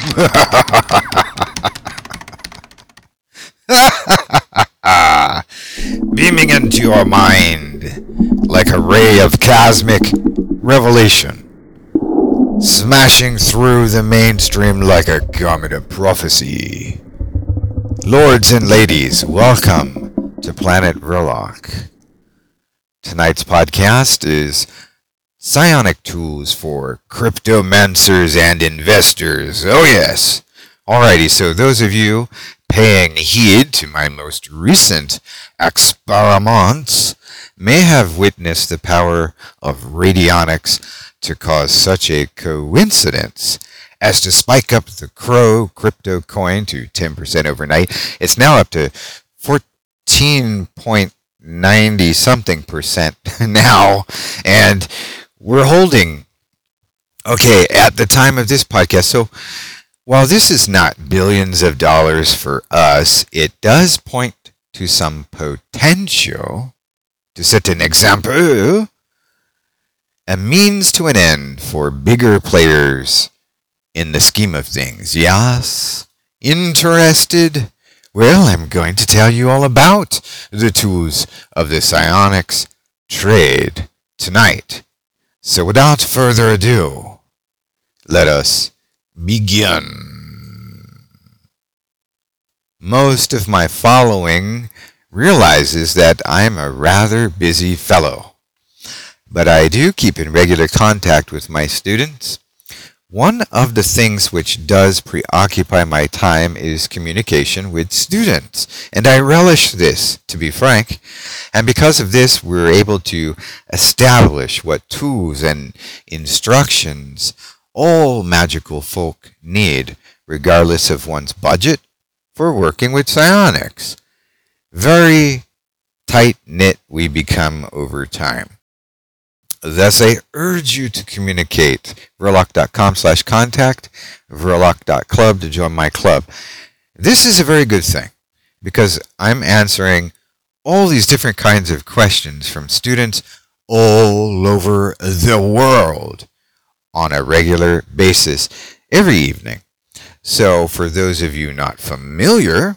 Beaming into your mind like a ray of cosmic revelation. Smashing through the mainstream like a comet of prophecy. Lords and ladies, welcome to Planet Verloc. Tonight's podcast is Psionic Tools for Cryptomancers and Investors. Oh, yes. Alrighty, so those of you paying heed to my most recent experiments may have witnessed the power of radionics to cause such a coincidence as to spike up the Crow crypto coin to 10% overnight. It's now up to 14.90 something percent now, and we're holding, okay, at the time of this podcast. So while this is not billions of dollars for us, it does point to some potential, to set an example, a means to an end for bigger players in the scheme of things. Yes? Interested? Well, I'm going to tell you all about the tools of the psionics trade tonight. So without further ado, let us begin. Most of my following realizes that I'm a rather busy fellow, but I do keep in regular contact with my students one of the things which does preoccupy my time is communication with students, and I relish this, to be frank. And because of this, we're able to establish what tools and instructions all magical folk need, regardless of one's budget, for working with psionics. Very tight knit we become over time. Thus, I urge you to communicate. Verloc.com slash contact, Verloc.club to join my club. This is a very good thing because I'm answering all these different kinds of questions from students all over the world on a regular basis every evening. So, for those of you not familiar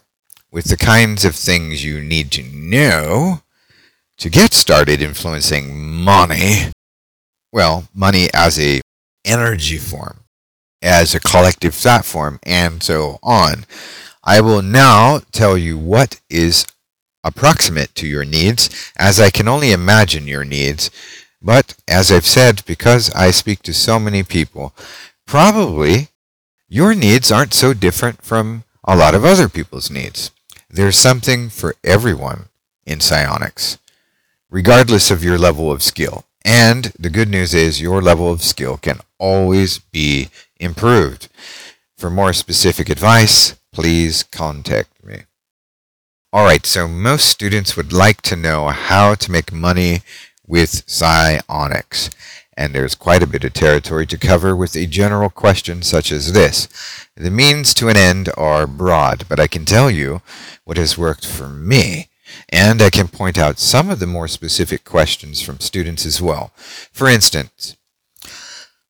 with the kinds of things you need to know, to get started influencing money, well, money as a energy form, as a collective thought form, and so on. I will now tell you what is approximate to your needs, as I can only imagine your needs. But as I've said, because I speak to so many people, probably your needs aren't so different from a lot of other people's needs. There's something for everyone in psionics regardless of your level of skill. And the good news is your level of skill can always be improved. For more specific advice, please contact me. All right, so most students would like to know how to make money with psionics. And there's quite a bit of territory to cover with a general question such as this. The means to an end are broad, but I can tell you what has worked for me and I can point out some of the more specific questions from students as well. For instance,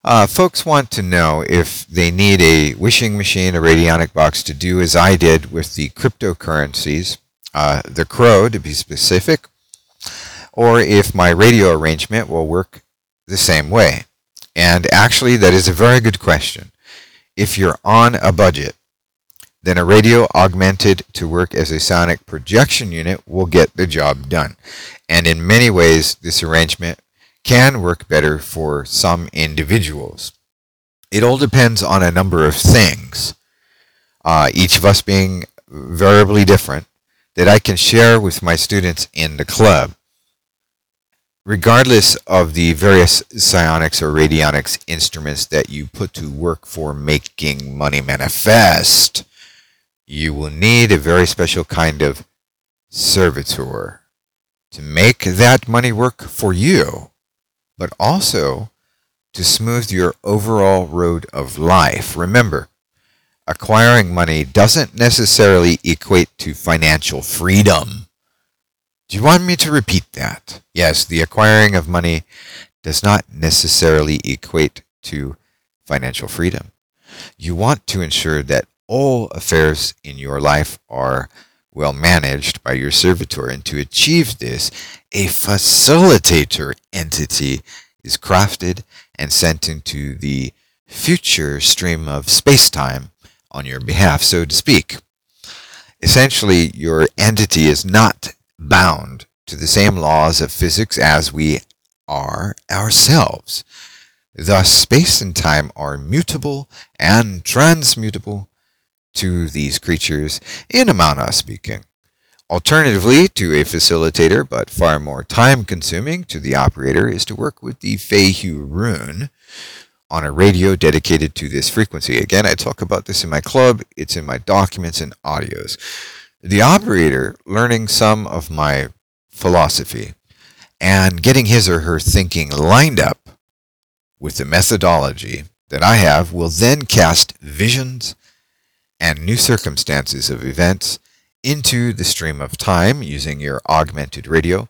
uh, folks want to know if they need a wishing machine, a radionic box to do as I did with the cryptocurrencies, uh, the Crow to be specific, or if my radio arrangement will work the same way. And actually, that is a very good question. If you're on a budget, then a radio augmented to work as a sonic projection unit will get the job done. And in many ways, this arrangement can work better for some individuals. It all depends on a number of things, uh, each of us being variably different, that I can share with my students in the club. Regardless of the various psionics or radionics instruments that you put to work for making money manifest, you will need a very special kind of servitor to make that money work for you, but also to smooth your overall road of life. Remember, acquiring money doesn't necessarily equate to financial freedom. Do you want me to repeat that? Yes, the acquiring of money does not necessarily equate to financial freedom. You want to ensure that all affairs in your life are well managed by your servitor, and to achieve this, a facilitator entity is crafted and sent into the future stream of space-time on your behalf, so to speak. Essentially, your entity is not bound to the same laws of physics as we are ourselves. Thus, space and time are mutable and transmutable to these creatures in a manner speaking. Alternatively, to a facilitator, but far more time consuming to the operator, is to work with the Fehu rune on a radio dedicated to this frequency. Again, I talk about this in my club, it's in my documents and audios. The operator learning some of my philosophy and getting his or her thinking lined up with the methodology that I have will then cast visions and new circumstances of events into the stream of time using your augmented radio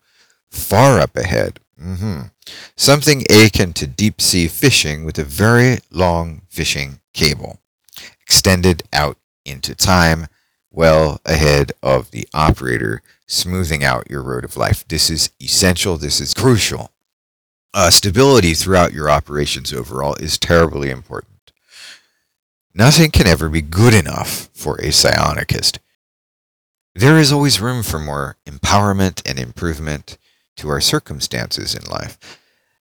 far up ahead Mm-hmm. Something akin to deep sea fishing with a very long fishing cable, extended out into time, well ahead of the operator, smoothing out your road of life. This is essential. This is crucial. Uh, stability throughout your operations overall is terribly important. Nothing can ever be good enough for a psionicist. There is always room for more empowerment and improvement to our circumstances in life.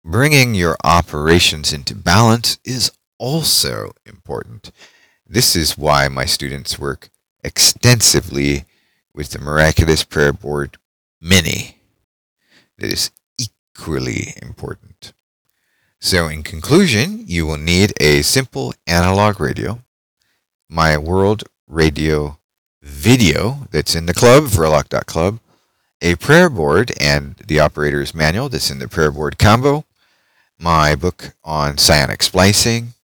Bringing your operations into balance is also important. This is why my students work extensively with the Miraculous Prayer Board Mini. That is equally important. So, in conclusion, you will need a simple analog radio, my World Radio video that's in the club, Verloc.club, a prayer board and the operator's manual that's in the prayer board combo, my book on psionic splicing,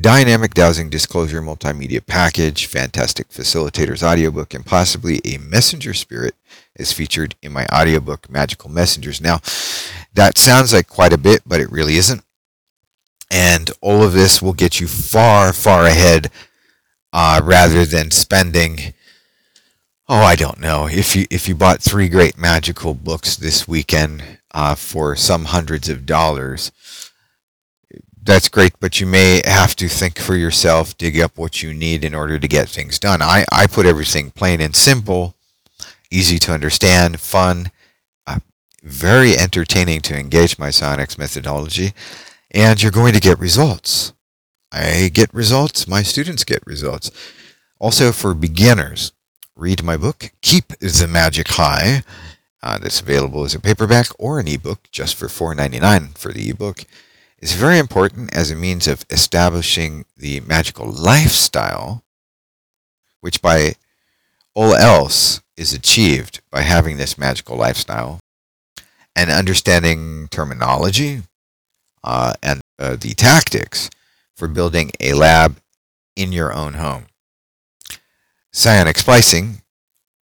dynamic dowsing disclosure multimedia package, fantastic facilitators audiobook, and possibly a messenger spirit is featured in my audiobook Magical Messengers. Now, that sounds like quite a bit, but it really isn't. And all of this will get you far, far ahead uh, rather than spending oh, I don't know. If you if you bought three great magical books this weekend uh, for some hundreds of dollars, that's great. But you may have to think for yourself, dig up what you need in order to get things done. I I put everything plain and simple, easy to understand, fun, uh, very entertaining to engage my psionics methodology, and you're going to get results. I get results. My students get results. Also for beginners read my book, Keep the Magic High. Uh, that's available as a paperback or an ebook just for $4.99 for the ebook. Is very important as a means of establishing the magical lifestyle, which by all else is achieved by having this magical lifestyle and understanding terminology uh, and uh, the tactics for building a lab in your own home. Psionic splicing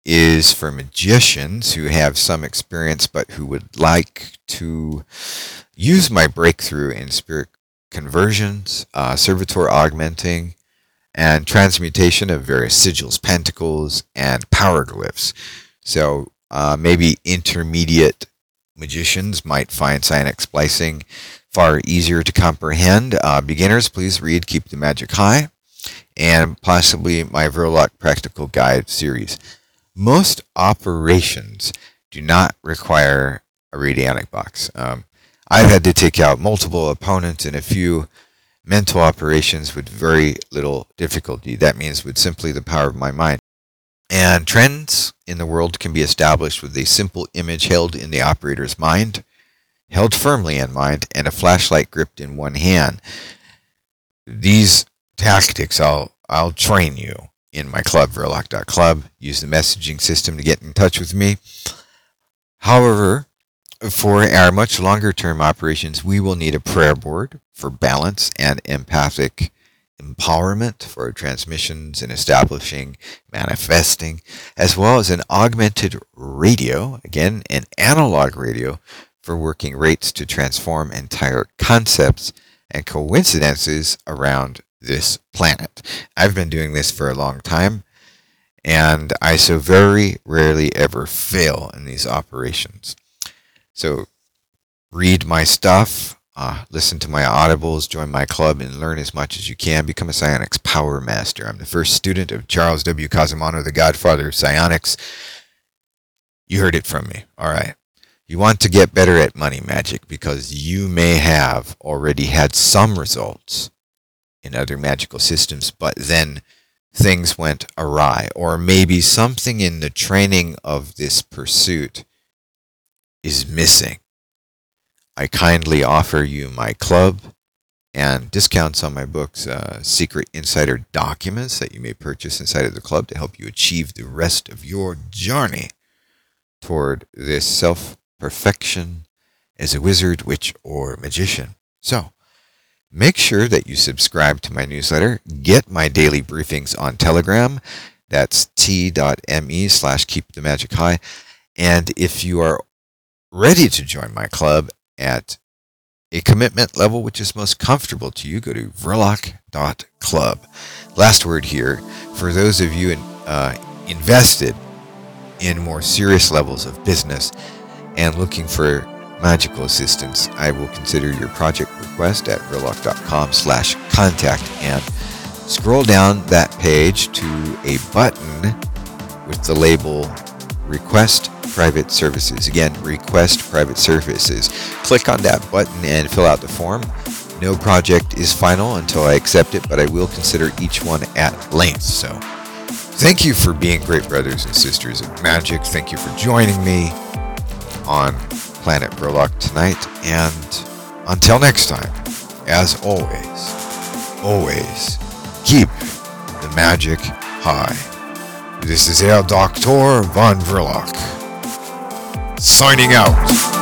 is for magicians who have some experience but who would like to use my breakthrough in spirit conversions, uh, servitor augmenting, and transmutation of various sigils, pentacles, and power glyphs. So uh, maybe intermediate magicians might find psionic splicing far easier to comprehend. Uh, beginners, please read Keep the Magic High and possibly my Verloc Practical Guide series. Most operations do not require a radionic box. Um, I've had to take out multiple opponents in a few mental operations with very little difficulty. That means with simply the power of my mind. And trends in the world can be established with a simple image held in the operator's mind, held firmly in mind, and a flashlight gripped in one hand. These tactics I'll I'll train you in my club, Verloc.club. Use the messaging system to get in touch with me. However, for our much longer term operations, we will need a prayer board for balance and empathic empowerment for transmissions and establishing, manifesting, as well as an augmented radio, again, an analog radio for working rates to transform entire concepts and coincidences around this planet. I've been doing this for a long time, and I so very rarely ever fail in these operations. So read my stuff, uh, listen to my audibles, join my club, and learn as much as you can. Become a psionics power master. I'm the first student of Charles W. Cosimano, the godfather of psionics. You heard it from me. All right. You want to get better at money magic because you may have already had some results in other magical systems, but then things went awry, or maybe something in the training of this pursuit is missing. I kindly offer you my club and discounts on my books, uh, secret insider documents that you may purchase inside of the club to help you achieve the rest of your journey toward this self perfection as a wizard, witch, or magician. So, make sure that you subscribe to my newsletter, get my daily briefings on Telegram. That's t.me slash keep the magic high. And if you are ready to join my club at a commitment level which is most comfortable to you, go to verloc.club. Last word here for those of you in, uh, invested in more serious levels of business and looking for magical assistance, I will consider your project request at verloc.com slash contact and scroll down that page to a button with the label request private services. Again, request private services. Click on that button and fill out the form. No project is final until I accept it, but I will consider each one at length. So thank you for being great brothers and sisters of magic. Thank you for joining me on Planet Verloc tonight. And until next time, as always, always keep the magic high. This is Herr Dr. von Verloc signing out.